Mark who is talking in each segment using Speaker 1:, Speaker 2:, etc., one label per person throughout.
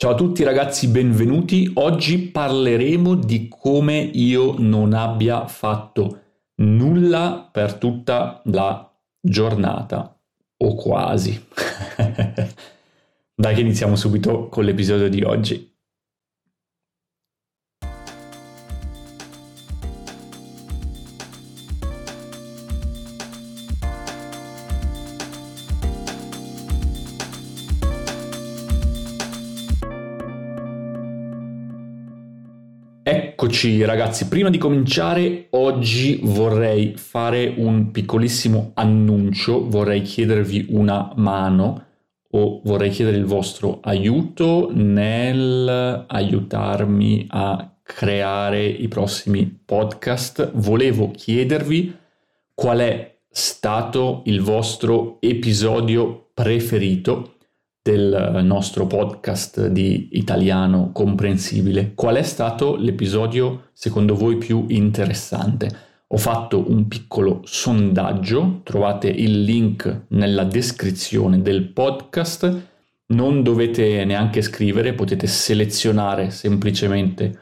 Speaker 1: Ciao a tutti ragazzi, benvenuti. Oggi parleremo di come io non abbia fatto nulla per tutta la giornata, o quasi. Dai che iniziamo subito con l'episodio di oggi. Eccoci ragazzi, prima di cominciare oggi vorrei fare un piccolissimo annuncio, vorrei chiedervi una mano o vorrei chiedere il vostro aiuto nel aiutarmi a creare i prossimi podcast. Volevo chiedervi qual è stato il vostro episodio preferito del nostro podcast di italiano comprensibile. Qual è stato l'episodio secondo voi più interessante? Ho fatto un piccolo sondaggio, trovate il link nella descrizione del podcast. Non dovete neanche scrivere, potete selezionare semplicemente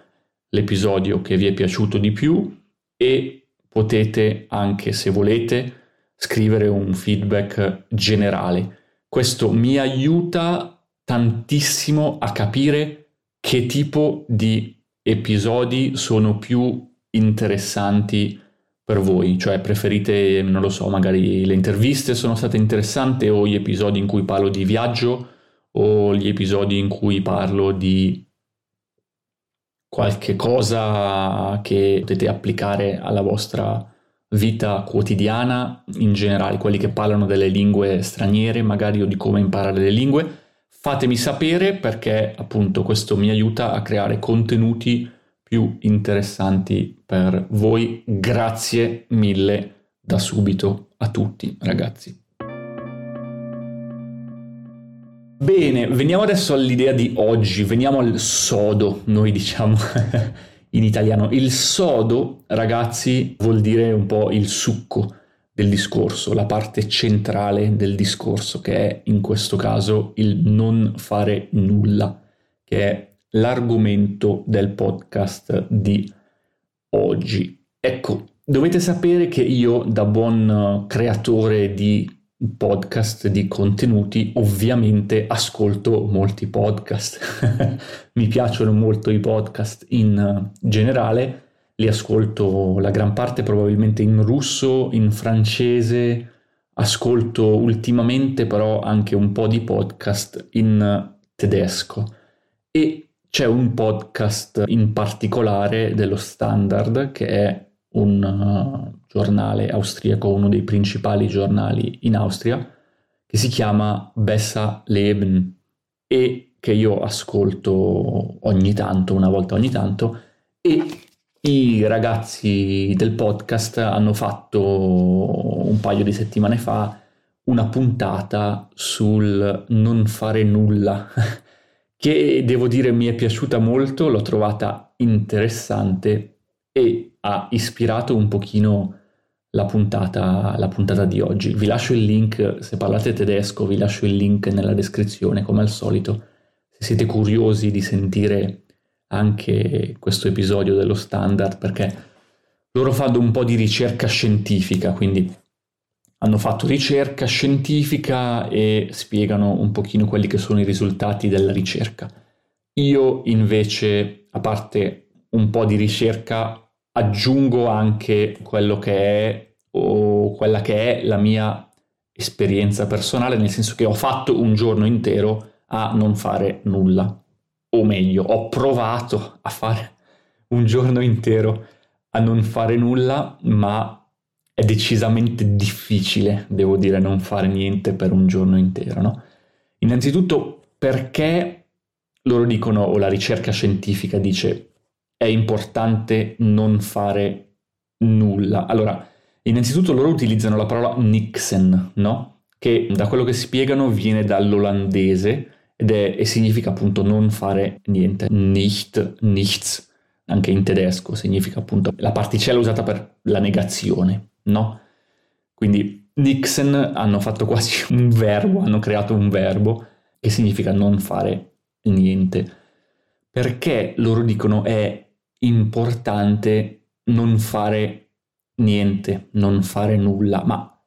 Speaker 1: l'episodio che vi è piaciuto di più e potete anche, se volete, scrivere un feedback generale questo mi aiuta tantissimo a capire che tipo di episodi sono più interessanti per voi, cioè preferite, non lo so, magari le interviste sono state interessanti o gli episodi in cui parlo di viaggio o gli episodi in cui parlo di qualche cosa che potete applicare alla vostra vita quotidiana in generale, quelli che parlano delle lingue straniere, magari o di come imparare le lingue, fatemi sapere perché appunto questo mi aiuta a creare contenuti più interessanti per voi. Grazie mille da subito a tutti ragazzi. Bene, veniamo adesso all'idea di oggi, veniamo al sodo, noi diciamo in italiano. Il sodo, ragazzi, vuol dire un po' il succo del discorso, la parte centrale del discorso, che è in questo caso il non fare nulla, che è l'argomento del podcast di oggi. Ecco, dovete sapere che io da buon creatore di podcast di contenuti, ovviamente ascolto molti podcast. Mi piacciono molto i podcast in generale, li ascolto la gran parte probabilmente in russo, in francese, ascolto ultimamente però anche un po' di podcast in tedesco. E c'è un podcast in particolare dello standard che è un uh, giornale austriaco, uno dei principali giornali in Austria, che si chiama Bessa Leben e che io ascolto ogni tanto, una volta ogni tanto, e i ragazzi del podcast hanno fatto un paio di settimane fa una puntata sul non fare nulla, che devo dire mi è piaciuta molto, l'ho trovata interessante e ha ispirato un pochino la puntata, la puntata di oggi. Vi lascio il link, se parlate tedesco, vi lascio il link nella descrizione, come al solito. Se siete curiosi di sentire anche questo episodio dello standard, perché loro fanno un po' di ricerca scientifica, quindi hanno fatto ricerca scientifica e spiegano un pochino quelli che sono i risultati della ricerca. Io invece, a parte un po' di ricerca, aggiungo anche quello che è o quella che è la mia esperienza personale, nel senso che ho fatto un giorno intero a non fare nulla, o meglio, ho provato a fare un giorno intero a non fare nulla, ma è decisamente difficile, devo dire, non fare niente per un giorno intero, no? Innanzitutto perché loro dicono, o la ricerca scientifica dice, è importante non fare nulla. Allora, innanzitutto loro utilizzano la parola Nixen, no? Che da quello che spiegano viene dall'olandese ed è, e significa appunto non fare niente. Nicht, nichts, anche in tedesco significa appunto la particella usata per la negazione, no? Quindi Nixen hanno fatto quasi un verbo, hanno creato un verbo che significa non fare niente. Perché loro dicono è importante non fare niente, non fare nulla, ma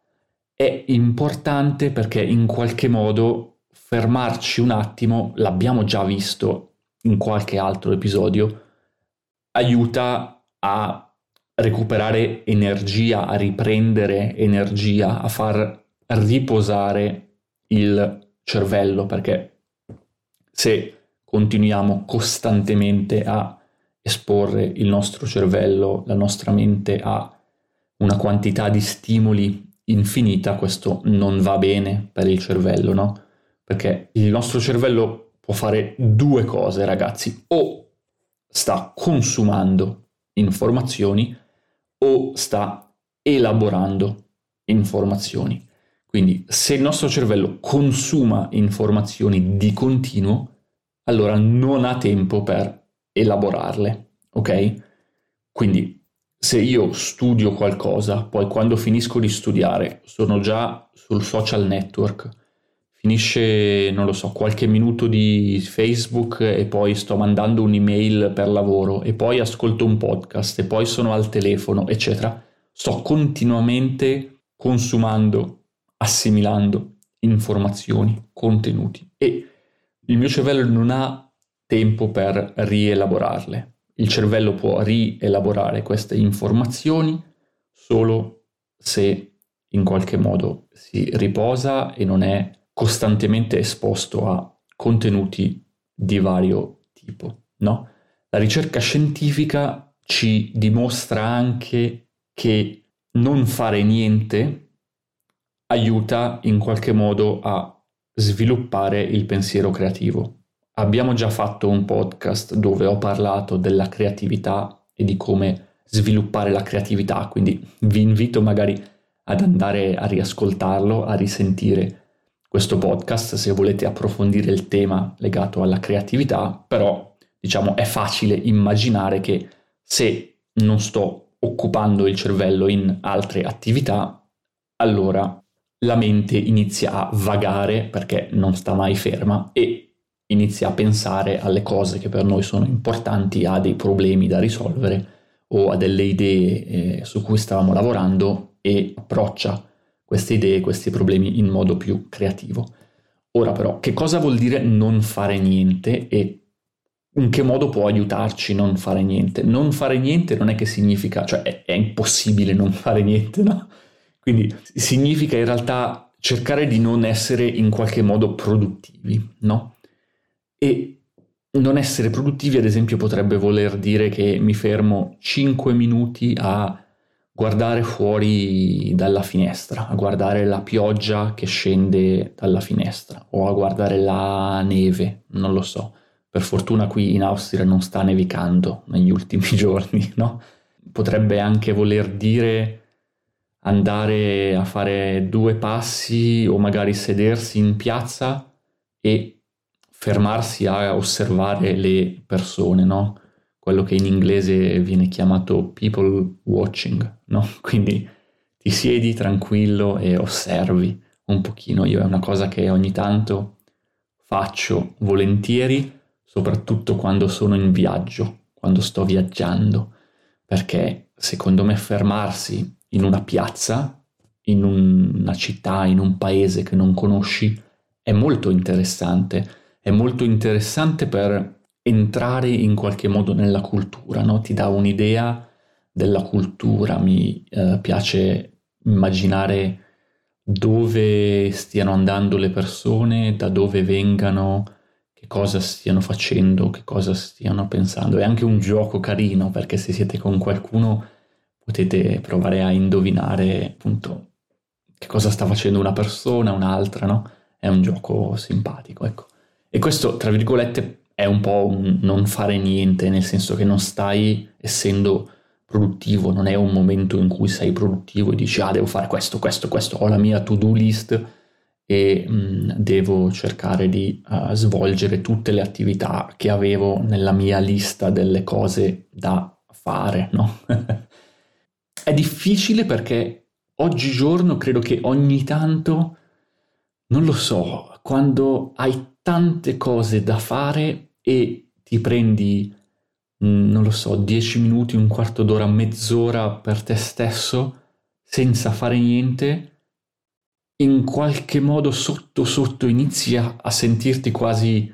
Speaker 1: è importante perché in qualche modo fermarci un attimo, l'abbiamo già visto in qualche altro episodio, aiuta a recuperare energia, a riprendere energia, a far riposare il cervello, perché se continuiamo costantemente a esporre il nostro cervello, la nostra mente a una quantità di stimoli infinita, questo non va bene per il cervello, no? Perché il nostro cervello può fare due cose, ragazzi, o sta consumando informazioni o sta elaborando informazioni. Quindi se il nostro cervello consuma informazioni di continuo, allora non ha tempo per elaborarle, ok? Quindi se io studio qualcosa, poi quando finisco di studiare sono già sul social network, finisce, non lo so, qualche minuto di Facebook e poi sto mandando un'email per lavoro e poi ascolto un podcast e poi sono al telefono, eccetera, sto continuamente consumando, assimilando informazioni, contenuti e il mio cervello non ha tempo per rielaborarle. Il cervello può rielaborare queste informazioni solo se in qualche modo si riposa e non è costantemente esposto a contenuti di vario tipo, no? La ricerca scientifica ci dimostra anche che non fare niente aiuta in qualche modo a sviluppare il pensiero creativo. Abbiamo già fatto un podcast dove ho parlato della creatività e di come sviluppare la creatività, quindi vi invito magari ad andare a riascoltarlo, a risentire questo podcast se volete approfondire il tema legato alla creatività, però diciamo è facile immaginare che se non sto occupando il cervello in altre attività, allora la mente inizia a vagare perché non sta mai ferma e inizia a pensare alle cose che per noi sono importanti, a dei problemi da risolvere o a delle idee eh, su cui stavamo lavorando e approccia queste idee, questi problemi in modo più creativo. Ora però, che cosa vuol dire non fare niente e in che modo può aiutarci non fare niente? Non fare niente non è che significa, cioè è, è impossibile non fare niente, no? Quindi significa in realtà cercare di non essere in qualche modo produttivi, no? E non essere produttivi, ad esempio, potrebbe voler dire che mi fermo 5 minuti a guardare fuori dalla finestra, a guardare la pioggia che scende dalla finestra o a guardare la neve, non lo so. Per fortuna qui in Austria non sta nevicando negli ultimi giorni, no? Potrebbe anche voler dire andare a fare due passi o magari sedersi in piazza e fermarsi a osservare le persone, no? quello che in inglese viene chiamato people watching, no? Quindi ti siedi tranquillo e osservi un pochino. Io è una cosa che ogni tanto faccio volentieri, soprattutto quando sono in viaggio, quando sto viaggiando, perché secondo me fermarsi in una piazza, in una città, in un paese che non conosci, è molto interessante. È molto interessante per entrare in qualche modo nella cultura, no? ti dà un'idea della cultura, mi eh, piace immaginare dove stiano andando le persone, da dove vengano, che cosa stiano facendo, che cosa stiano pensando. È anche un gioco carino perché se siete con qualcuno potete provare a indovinare appunto che cosa sta facendo una persona, un'altra, no? È un gioco simpatico, ecco. E questo, tra virgolette, è un po' un non fare niente, nel senso che non stai essendo produttivo, non è un momento in cui sei produttivo e dici ah devo fare questo, questo, questo, ho la mia to-do list e mh, devo cercare di uh, svolgere tutte le attività che avevo nella mia lista delle cose da fare, no? è difficile perché oggigiorno credo che ogni tanto, non lo so, quando hai tante cose da fare e ti prendi, mm, non lo so, 10 minuti, un quarto d'ora, mezz'ora per te stesso senza fare niente, in qualche modo sotto sotto inizi a, a sentirti quasi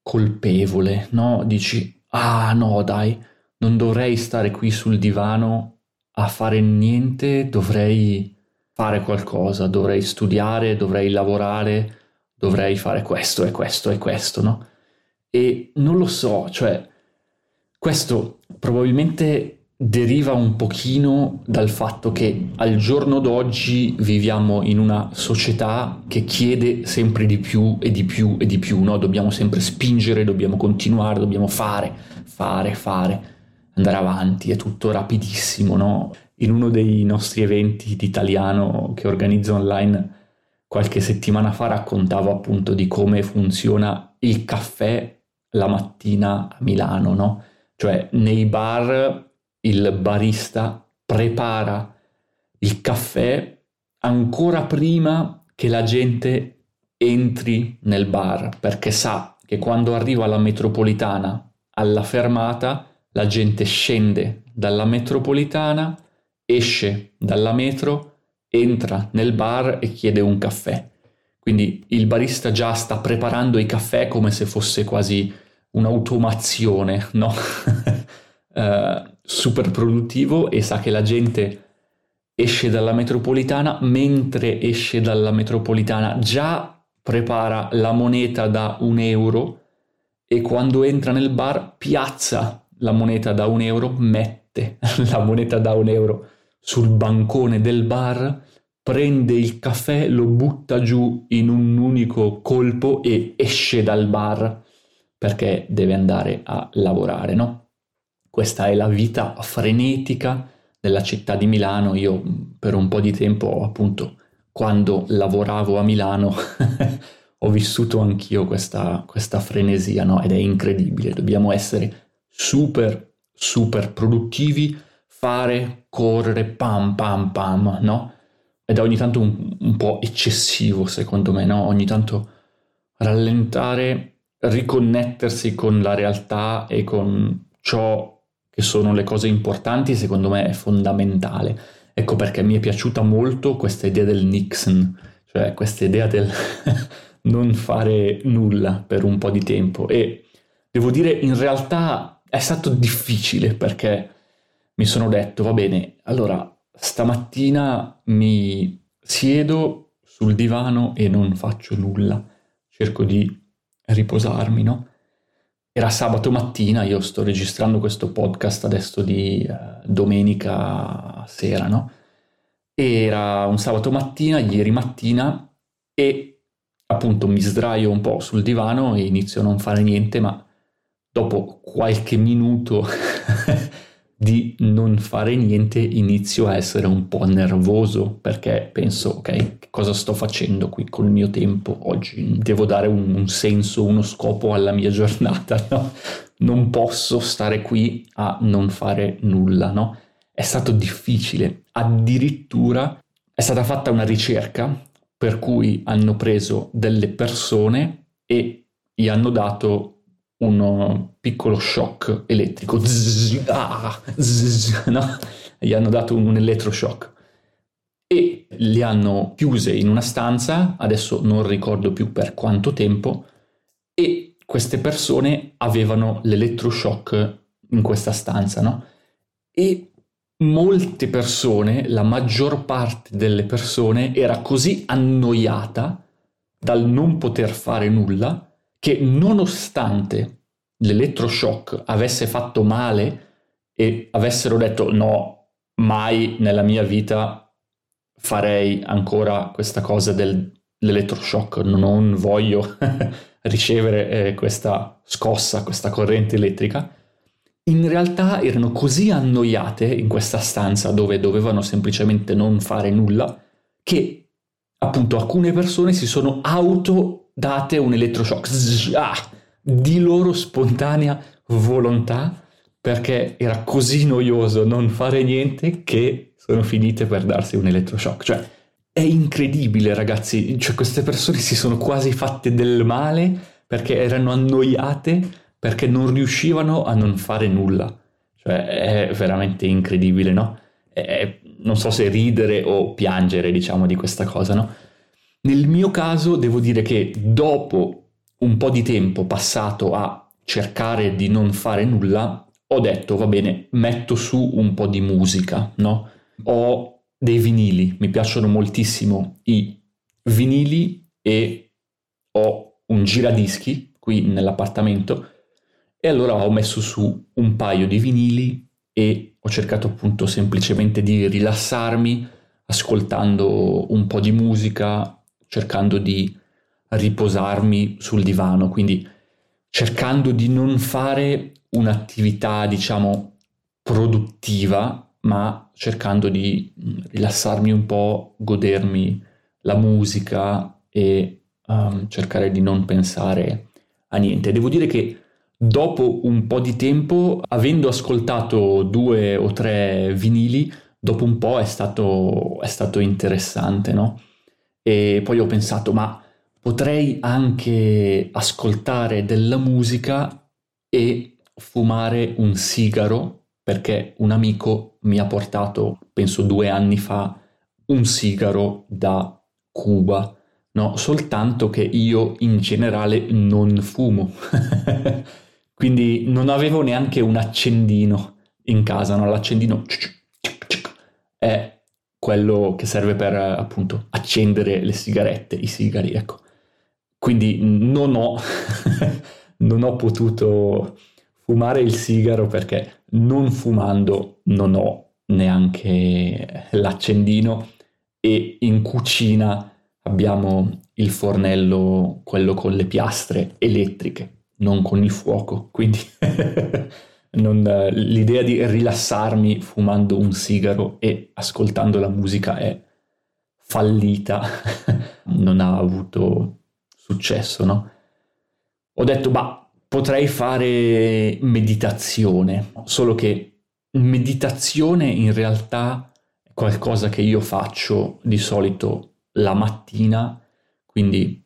Speaker 1: colpevole, no? Dici, ah no dai, non dovrei stare qui sul divano a fare niente, dovrei fare qualcosa, dovrei studiare, dovrei lavorare, dovrei fare questo e questo e questo, no? E non lo so, cioè, questo probabilmente deriva un pochino dal fatto che al giorno d'oggi viviamo in una società che chiede sempre di più e di più e di più, no? Dobbiamo sempre spingere, dobbiamo continuare, dobbiamo fare, fare, fare, andare avanti, è tutto rapidissimo, no? In uno dei nostri eventi d'italiano che organizzo online qualche settimana fa raccontavo appunto di come funziona il caffè la mattina a Milano, no? Cioè nei bar il barista prepara il caffè ancora prima che la gente entri nel bar, perché sa che quando arriva la metropolitana alla fermata, la gente scende dalla metropolitana, esce dalla metro, entra nel bar e chiede un caffè. Quindi il barista già sta preparando i caffè come se fosse quasi un'automazione, no? uh, super produttivo e sa che la gente esce dalla metropolitana, mentre esce dalla metropolitana già prepara la moneta da un euro e quando entra nel bar piazza la moneta da un euro, mette la moneta da un euro sul bancone del bar, prende il caffè, lo butta giù in un unico colpo e esce dal bar perché deve andare a lavorare, no? Questa è la vita frenetica della città di Milano. Io per un po' di tempo, appunto, quando lavoravo a Milano, ho vissuto anch'io questa, questa frenesia, no? Ed è incredibile. Dobbiamo essere super, super produttivi, fare, correre, pam, pam, pam, no? Ed è ogni tanto un, un po' eccessivo, secondo me, no? Ogni tanto rallentare, riconnettersi con la realtà e con ciò che sono le cose importanti, secondo me è fondamentale. Ecco perché mi è piaciuta molto questa idea del Nixon, cioè questa idea del non fare nulla per un po' di tempo. E devo dire, in realtà è stato difficile perché mi sono detto, va bene, allora stamattina mi siedo sul divano e non faccio nulla, cerco di riposarmi, no? Era sabato mattina, io sto registrando questo podcast adesso di eh, domenica sera, no? Era un sabato mattina, ieri mattina, e appunto mi sdraio un po' sul divano e inizio a non fare niente, ma dopo qualche minuto di non fare niente inizio a essere un po' nervoso perché penso, ok, cosa sto facendo qui col mio tempo oggi? Devo dare un, un senso, uno scopo alla mia giornata, no? Non posso stare qui a non fare nulla, no? È stato difficile, addirittura è stata fatta una ricerca per cui hanno preso delle persone e gli hanno dato un piccolo shock elettrico, zzz, ah, zzz, no? gli hanno dato un, un elettroshock e li hanno chiuse in una stanza, adesso non ricordo più per quanto tempo, e queste persone avevano l'elettroshock in questa stanza, no? E molte persone, la maggior parte delle persone era così annoiata dal non poter fare nulla che nonostante l'elettroshock avesse fatto male e avessero detto no, mai nella mia vita farei ancora questa cosa dell'elettroshock, non voglio ricevere eh, questa scossa, questa corrente elettrica, in realtà erano così annoiate in questa stanza dove dovevano semplicemente non fare nulla che appunto alcune persone si sono auto date un elettroshock ah, di loro spontanea volontà perché era così noioso non fare niente che sono finite per darsi un elettroshock. Cioè, è incredibile, ragazzi. Cioè, queste persone si sono quasi fatte del male perché erano annoiate, perché non riuscivano a non fare nulla. Cioè, è veramente incredibile, no? È, non so se ridere o piangere, diciamo, di questa cosa, no? Nel mio caso, devo dire che dopo un po' di tempo passato a cercare di non fare nulla, ho detto, va bene, metto su un po' di musica, no? Ho dei vinili, mi piacciono moltissimo i vinili e ho un giradischi qui nell'appartamento e allora ho messo su un paio di vinili e ho cercato appunto semplicemente di rilassarmi ascoltando un po' di musica, cercando di riposarmi sul divano, quindi cercando di non fare un'attività diciamo produttiva ma cercando di mm, rilassarmi un po', godermi la musica e um, cercare di non pensare a niente. Devo dire che dopo un po' di tempo, avendo ascoltato due o tre vinili, dopo un po' è stato, è stato interessante, no? E poi ho pensato, ma potrei anche ascoltare della musica e fumare un sigaro perché un amico mi ha portato, penso due anni fa, un sigaro da Cuba, no? Soltanto che io in generale non fumo, quindi non avevo neanche un accendino in casa, no? L'accendino è quello che serve per appunto accendere le sigarette, i sigari, ecco. Quindi non ho, non ho potuto fumare il sigaro perché non fumando non ho neanche l'accendino e in cucina abbiamo il fornello, quello con le piastre elettriche, non con il fuoco. Quindi non, l'idea di rilassarmi fumando un sigaro e ascoltando la musica è fallita, non ha avuto successo, no? Ho detto, bah, potrei fare meditazione, solo che meditazione in realtà è qualcosa che io faccio di solito la mattina, quindi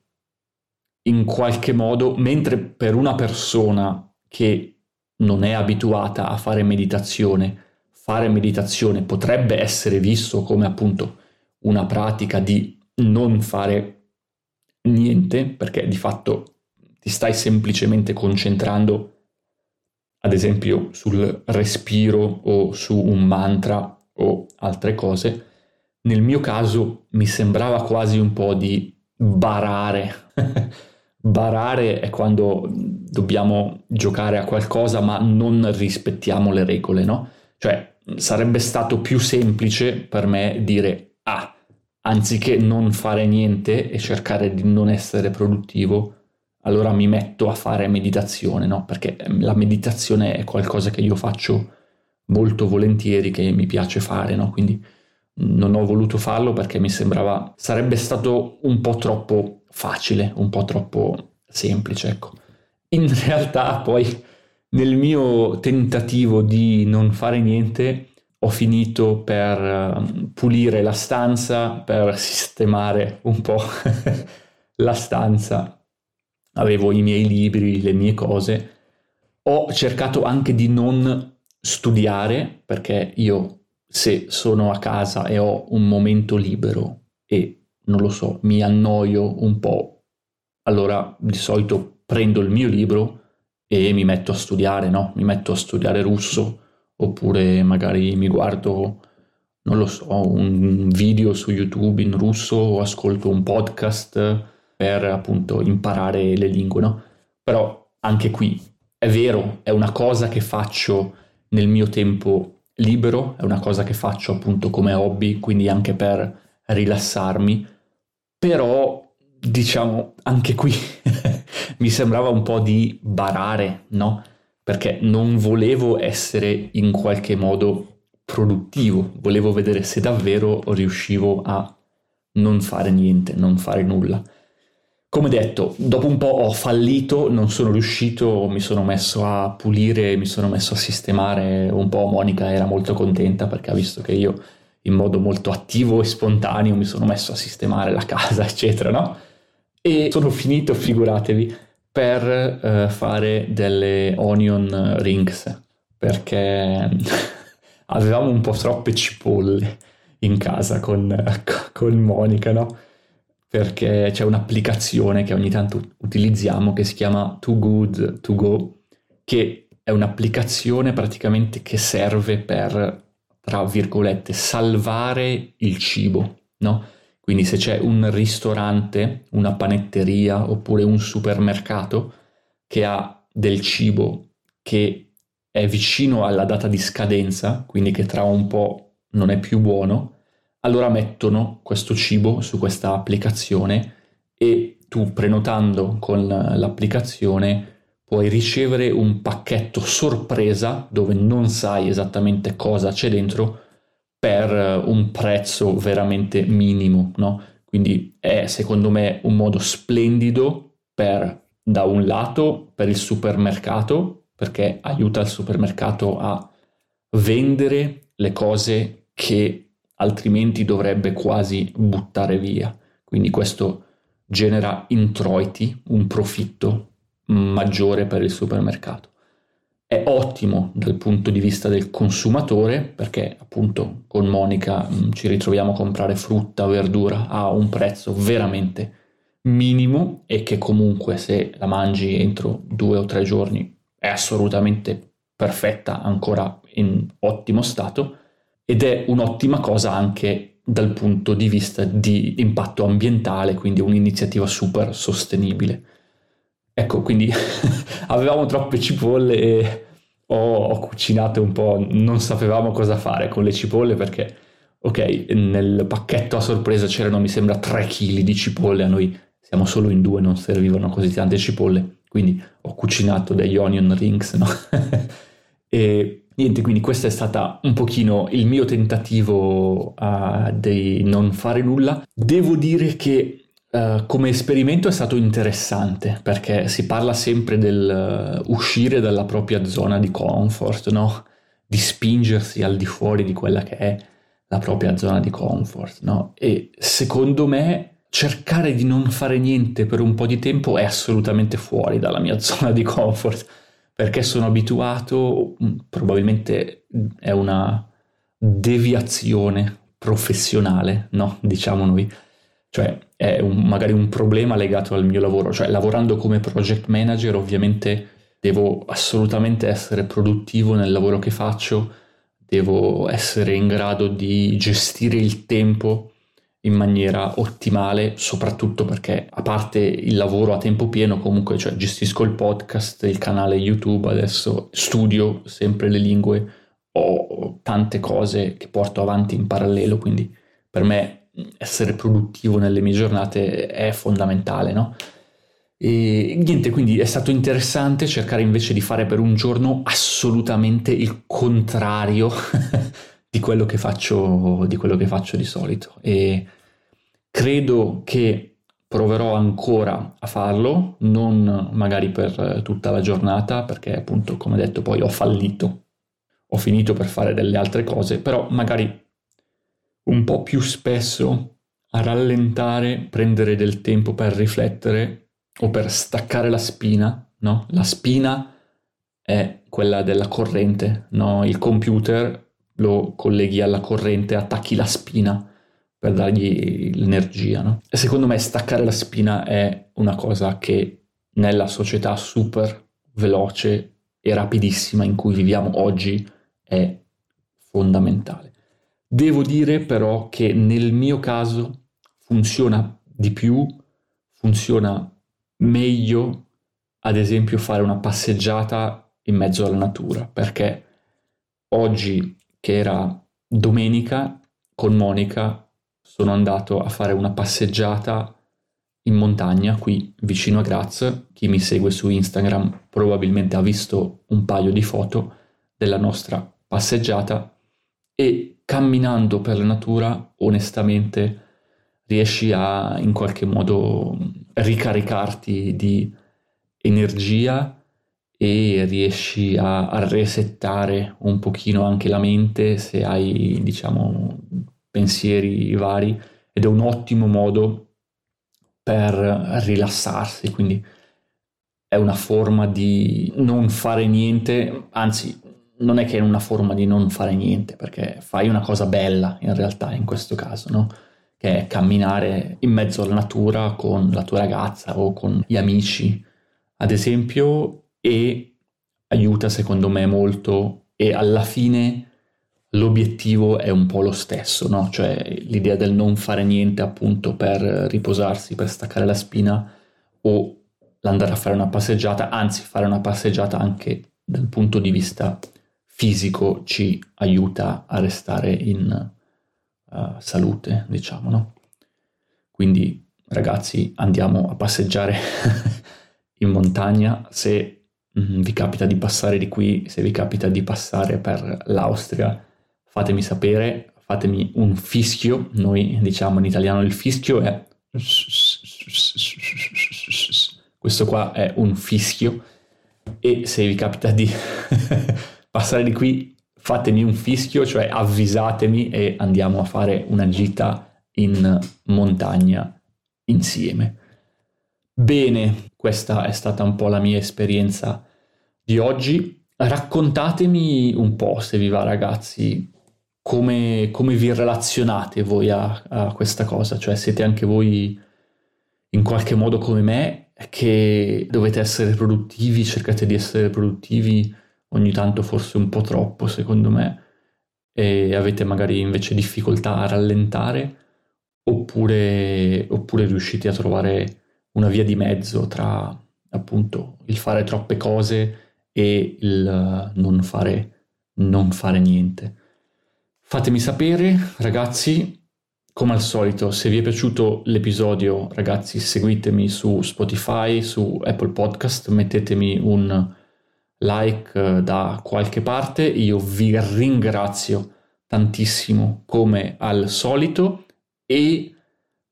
Speaker 1: in qualche modo, mentre per una persona che non è abituata a fare meditazione, fare meditazione potrebbe essere visto come appunto una pratica di non fare niente, perché di fatto ti stai semplicemente concentrando, ad esempio, sul respiro o su un mantra o altre cose, nel mio caso mi sembrava quasi un po' di barare. barare è quando dobbiamo giocare a qualcosa ma non rispettiamo le regole, no? Cioè sarebbe stato più semplice per me dire ah, anziché non fare niente e cercare di non essere produttivo, allora mi metto a fare meditazione, no? Perché ehm, la meditazione è qualcosa che io faccio molto volentieri, che mi piace fare, no? Quindi non ho voluto farlo perché mi sembrava sarebbe stato un po' troppo facile, un po' troppo semplice, ecco. In realtà poi nel mio tentativo di non fare niente ho finito per ehm, pulire la stanza, per sistemare un po' la stanza avevo i miei libri, le mie cose. Ho cercato anche di non studiare perché io se sono a casa e ho un momento libero e non lo so, mi annoio un po', allora di solito prendo il mio libro e mi metto a studiare, no? Mi metto a studiare russo oppure magari mi guardo, non lo so, un video su YouTube in russo o ascolto un podcast per appunto imparare le lingue, no? Però anche qui è vero, è una cosa che faccio nel mio tempo libero, è una cosa che faccio appunto come hobby, quindi anche per rilassarmi, però diciamo anche qui mi sembrava un po' di barare, no? Perché non volevo essere in qualche modo produttivo, volevo vedere se davvero riuscivo a non fare niente, non fare nulla. Come detto, dopo un po' ho fallito, non sono riuscito, mi sono messo a pulire, mi sono messo a sistemare un po'. Monica era molto contenta perché ha visto che io in modo molto attivo e spontaneo mi sono messo a sistemare la casa, eccetera, no? E sono finito, figuratevi, per eh, fare delle onion rings, perché avevamo un po' troppe cipolle in casa con, con Monica, no? Perché c'è un'applicazione che ogni tanto utilizziamo che si chiama Too Good To Go, che è un'applicazione praticamente che serve per, tra virgolette, salvare il cibo, no? Quindi se c'è un ristorante, una panetteria oppure un supermercato che ha del cibo che è vicino alla data di scadenza, quindi che tra un po' non è più buono, allora mettono questo cibo su questa applicazione e tu prenotando con l'applicazione puoi ricevere un pacchetto sorpresa dove non sai esattamente cosa c'è dentro per un prezzo veramente minimo, no? Quindi è secondo me un modo splendido per da un lato per il supermercato perché aiuta il supermercato a vendere le cose che altrimenti dovrebbe quasi buttare via. Quindi questo genera introiti, un profitto maggiore per il supermercato. È ottimo dal punto di vista del consumatore perché appunto con Monica mm, ci ritroviamo a comprare frutta, verdura a un prezzo veramente minimo e che comunque se la mangi entro due o tre giorni è assolutamente perfetta, ancora in ottimo stato ed è un'ottima cosa anche dal punto di vista di impatto ambientale, quindi un'iniziativa super sostenibile. Ecco, quindi avevamo troppe cipolle e ho, ho, cucinato un po', non sapevamo cosa fare con le cipolle perché, ok, nel pacchetto a sorpresa c'erano mi sembra 3 kg di cipolle, a noi siamo solo in due, non servivano così tante cipolle, quindi ho cucinato degli onion rings, no? e Niente, quindi questo è stato un pochino il mio tentativo uh, di non fare nulla. Devo dire che uh, come esperimento è stato interessante perché si parla sempre del uh, uscire dalla propria zona di comfort, no? Di spingersi al di fuori di quella che è la propria zona di comfort, no? E secondo me cercare di non fare niente per un po' di tempo è assolutamente fuori dalla mia zona di comfort perché sono abituato, mm, probabilmente è una deviazione professionale, no? Diciamo noi. Cioè è un, magari un problema legato al mio lavoro, cioè lavorando come project manager ovviamente devo assolutamente essere produttivo nel lavoro che faccio, devo essere in grado di gestire il tempo in maniera ottimale, soprattutto perché a parte il lavoro a tempo pieno, comunque cioè, gestisco il podcast, il canale YouTube, adesso studio sempre le lingue, ho tante cose che porto avanti in parallelo, quindi per me essere produttivo nelle mie giornate è fondamentale, no? E niente, quindi è stato interessante cercare invece di fare per un giorno assolutamente il contrario di quello che faccio di, quello che faccio di solito. E Credo che proverò ancora a farlo, non magari per tutta la giornata, perché appunto, come detto, poi ho fallito, ho finito per fare delle altre cose, però magari un po' più spesso a rallentare, prendere del tempo per riflettere o per staccare la spina, no? La spina è quella della corrente, no? Il computer lo colleghi alla corrente, attacchi la spina per dargli l'energia. No? E secondo me staccare la spina è una cosa che nella società super veloce e rapidissima in cui viviamo oggi è fondamentale. Devo dire però che nel mio caso funziona di più, funziona meglio ad esempio fare una passeggiata in mezzo alla natura, perché oggi che era domenica con Monica sono andato a fare una passeggiata in montagna qui vicino a Graz. Chi mi segue su Instagram probabilmente ha visto un paio di foto della nostra passeggiata e camminando per la natura onestamente riesci a in qualche modo ricaricarti di energia e riesci a, a resettare un pochino anche la mente se hai diciamo pensieri vari ed è un ottimo modo per rilassarsi, quindi è una forma di non fare niente, anzi non è che è una forma di non fare niente, perché fai una cosa bella in realtà in questo caso, no? Che è camminare in mezzo alla natura con la tua ragazza o con gli amici, ad esempio, e aiuta secondo me molto e alla fine l'obiettivo è un po' lo stesso, no? Cioè l'idea del non fare niente appunto per riposarsi, per staccare la spina o l'andare a fare una passeggiata, anzi fare una passeggiata anche dal punto di vista fisico ci aiuta a restare in uh, salute, diciamo, no? Quindi ragazzi andiamo a passeggiare in montagna, se mm, vi capita di passare di qui, se vi capita di passare per l'Austria, fatemi sapere, fatemi un fischio, noi diciamo in italiano il fischio è questo qua è un fischio e se vi capita di passare di qui fatemi un fischio, cioè avvisatemi e andiamo a fare una gita in montagna insieme. Bene, questa è stata un po' la mia esperienza di oggi. Raccontatemi un po', se vi va ragazzi, come, come vi relazionate voi a, a questa cosa, cioè siete anche voi in qualche modo come me che dovete essere produttivi, cercate di essere produttivi ogni tanto forse un po' troppo secondo me e avete magari invece difficoltà a rallentare oppure, oppure riuscite a trovare una via di mezzo tra appunto il fare troppe cose e il non fare, non fare niente. Fatemi sapere ragazzi, come al solito, se vi è piaciuto l'episodio ragazzi seguitemi su Spotify, su Apple Podcast, mettetemi un like eh, da qualche parte. Io vi ringrazio tantissimo come al solito e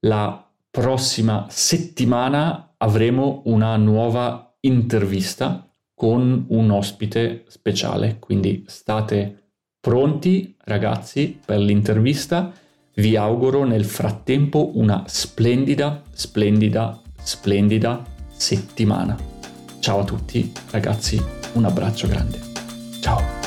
Speaker 1: la prossima settimana avremo una nuova intervista con un ospite speciale. Quindi state pronti ragazzi per l'intervista. Vi auguro nel frattempo una splendida, splendida, splendida settimana. Ciao a tutti ragazzi un abbraccio grande. Ciao.